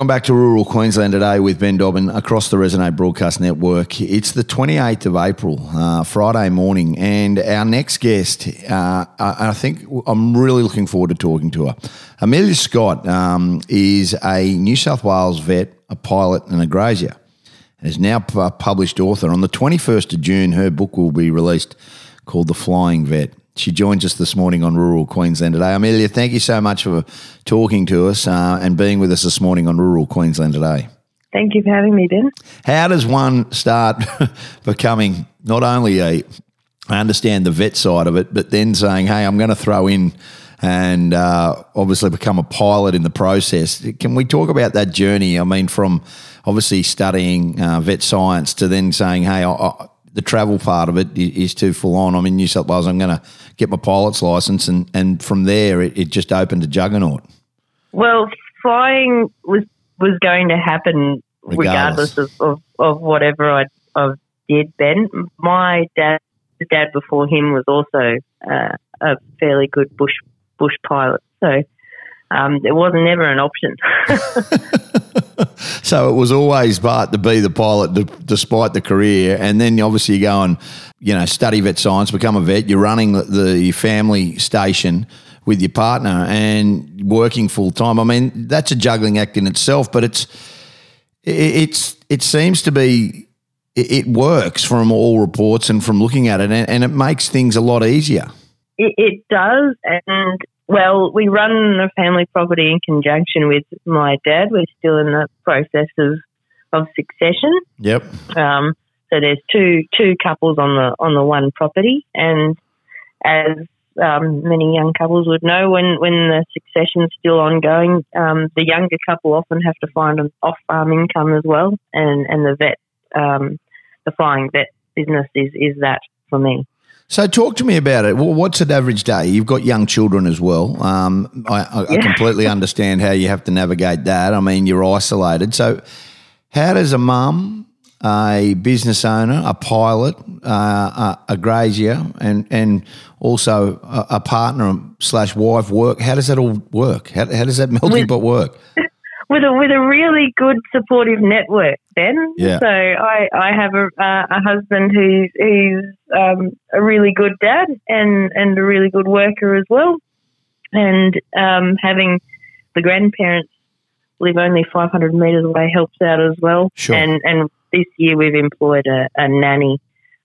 Welcome back to rural Queensland today with Ben Dobbin across the Resonate Broadcast Network. It's the 28th of April, uh, Friday morning, and our next guest, uh, I, I, think I'm really looking forward to talking to her. Ameliah Scott um, is a New South Wales vet, a pilot, and a grazier, and is now a published author. On the 21st of June, her book will be released called The Flying Vet. She joins us this morning on Rural Queensland today. Ameliah, thank you so much for talking to us uh, and being with us this morning on Rural Queensland today. Thank you for having me, Ben. How does one start becoming not only a, I understand the vet side of it, but then saying, hey, I'm going to throw in and uh, obviously become a pilot in the process. Can we talk about that journey? I mean, from obviously studying uh, vet science to then saying, hey, I, the travel part of it is too full on. I'm in New South Wales. I'm going to get my pilot's license, and, and from there it, it just opened a juggernaut. Well, flying was was going to happen regardless, regardless of, of, of, whatever I, I did. Ben, my dad, the dad before him was also uh, a fairly good bush bush pilot, so um, it wasn't ever an option. so it was always part to be the pilot, despite the career. And then obviously you go and you know study vet science, become a vet. You're running the, the family station with your partner and working full time. I mean, that's a juggling act in itself, but it's it's it seems to be it works from all reports and from looking at it, and, and it makes things a lot easier. It, it does, and well, we run a family property in conjunction with my dad. We're still in the process of, of succession. Yep. Um, so there's two two couples on the on the one property, and as um, many young couples would know, when when the succession's still ongoing, um, the younger couple often have to find an off farm income as well, and and the vet, um, the flying vet business is is that for me. So, talk to me about it. What's an average day? You've got young children as well. Um, I, I, yeah. Completely understand how you have to navigate that. I mean, you're isolated. So, how does a mum, a business owner, a pilot, uh, a, a, grazier, and and also a, a, partner slash wife work? How does that all work? How, how does that melting pot work? With a with a really good supportive network, Ben. Yeah. So I, I have a, uh, a husband who's who's um, a really good dad and and a really good worker as well, and um, having the grandparents live only 500 metres away helps out as well. Sure. And and this year we've employed a, a nanny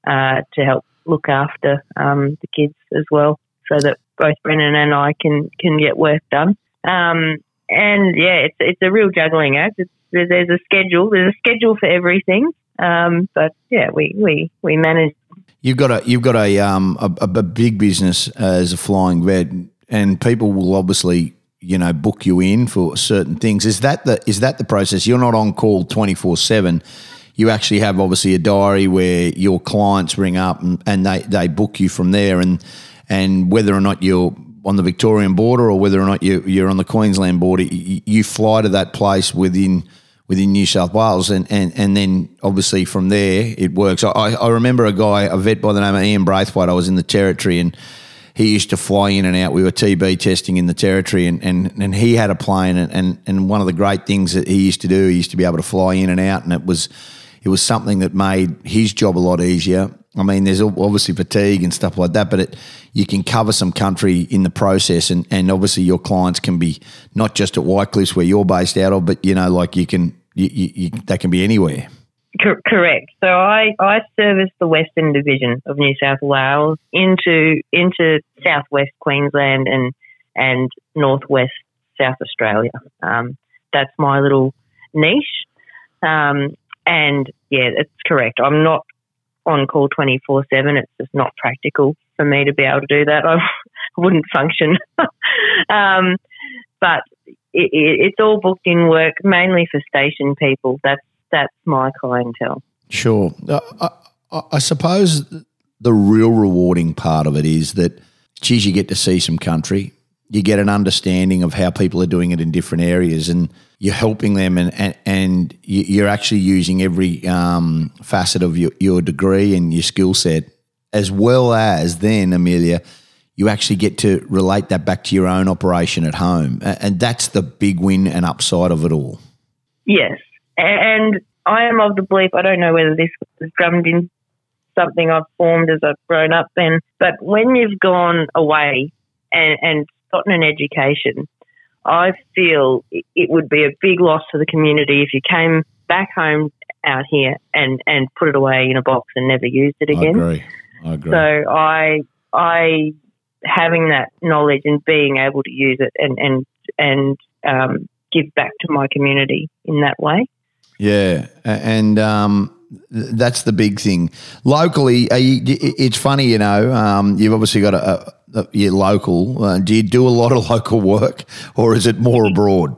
uh, to help look after um, the kids as well, so that both Brennan and I can can get work done. Um, and yeah, it's it's a real juggling act. It's, there's a schedule. There's a schedule for everything. Um, but yeah, we, we, we manage. You've got a you've got a um a, a big business as a flying vet, and people will obviously you know book you in for certain things. Is that the is that the process? You're not on call twenty four seven. You actually have obviously a diary where your clients ring up and, and they, they book you from there, and and whether or not you're on the Victorian border or whether or not you, you're on the Queensland border, you, you fly to that place within within New South Wales, and, and, and then obviously from there it works. I, I remember a guy, a vet by the name of Ian Braithwaite. I was in the territory and he used to fly in and out. We were TB testing in the territory, and, and, and he had a plane. And, and, and one of the great things that he used to do, he used to be able to fly in and out, and it was it was something that made his job a lot easier. I mean, there's obviously fatigue and stuff like that, but it, you can cover some country in the process, and, and obviously your clients can be not just at White Cliffs where you're based out of, but you know, like you can, you, you, you they can be anywhere. Correct. So I, I service the Western Division of New South Wales into into Southwest Queensland and and Northwest South Australia. Um, that's my little niche. Um, and yeah, it's correct. I'm not on call 24 7. It's just not practical for me to be able to do that. I wouldn't function. um, but it, it, it's all booked in work mainly for station people. That's, that's my clientele. Sure. Uh, I, I suppose the real rewarding part of it is that, geez, you get to see some country you get an understanding of how people are doing it in different areas and you're helping them and, and, and you're actually using every um, facet of your, your degree and your skill set as well as then ameliah you actually get to relate that back to your own operation at home and that's the big win and upside of it all Yes, and I am of the belief. I don't know whether this was drummed in something I've formed as I've grown up then, but when you've gone away and, and gotten an education, I feel it would be a big loss to the community if you came back home out here and, and put it away in a box and never used it again. I agree. I agree. So I I having that knowledge and being able to use it and and and um, give back to my community in that way. Yeah, and um, that's the big thing. Locally, you, it's funny, you know. Um, you've obviously got a, a, a you're local. Uh, do you do a lot of local work, or is it more abroad?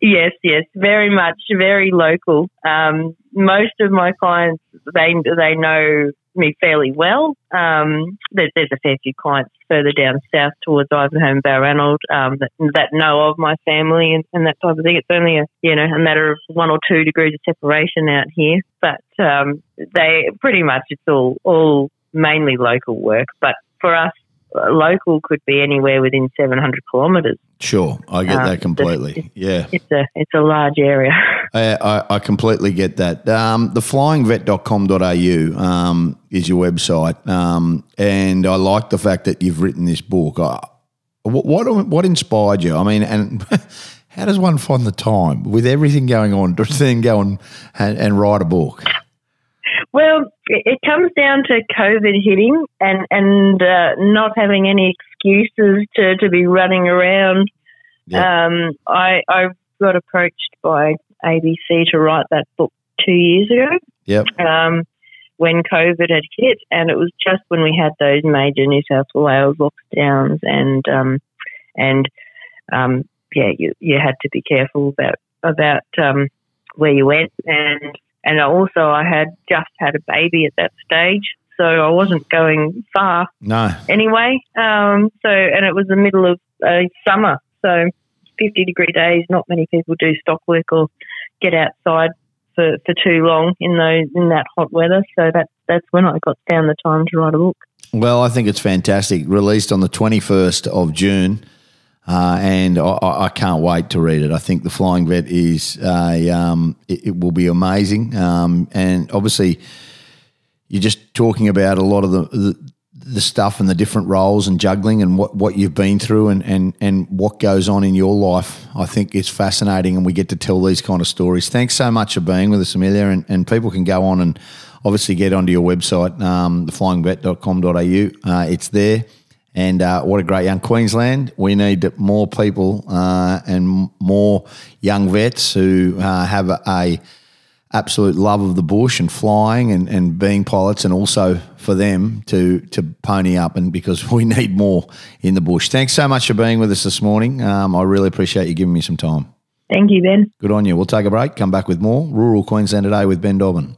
Yes, yes, very much, very local. Um, most of my clients, they they know me fairly well. Um, there, there's a fair few clients further down south towards Ivanhoe and Balranald um, that, that know of my family and, and, that type of thing. It's only a you know a matter of one or two degrees of separation out here, but um, they pretty much it's all all mainly local work. But for us, local could be anywhere within 700 kilometres. Sure, I get um, that completely. It's, yeah, it's a it's a large area. I, I, I completely get that. Um, theflyingvet.com.au um, is your website, um, and I like the fact that you've written this book. I, what, what what inspired you? I mean, and how does one find the time with everything going on to then go and, and, and write a book? Well, it comes down to COVID hitting and and uh, not having any excuses to, to be running around. Um, I I got approached by ABC to write that book two years ago. Yep. Um, when COVID had hit, and it was just when we had those major New South Wales lockdowns, and um, and um, yeah, you you had to be careful about about um, where you went, and and also I had just had a baby at that stage, so I wasn't going far. No. Anyway, um, so and it was the middle of uh, summer, so 50 degree days. Not many people do stock work or get outside for, for too long in those in that hot weather. So that that's when I got down the time to write a book. Well, I think it's fantastic. Released on the 21st of June. Uh, and I, I, can't wait to read it. I think the Flying Vet is a, um, it, it, will be amazing. Um, and obviously, you're just talking about a lot of the, the, the stuff and the different roles and juggling and what, what you've been through and, and, and what goes on in your life. I think it's fascinating and we get to tell these kind of stories. Thanks so much for being with us, Ameliah. And, and people can go on and obviously get onto your website, um, theflyingvet.com.au. Uh, it's there. And uh, what a great young Queensland. We need more people uh, and more young vets who uh, have a, a absolute love of the bush and flying and, and being pilots and also for them to to pony up and because we need more in the bush. Thanks so much for being with us this morning. Um, I really appreciate you giving me some time. Thank you, Ben. Good on you. We'll take a break, come back with more Rural Queensland Today with Ben Dobbin.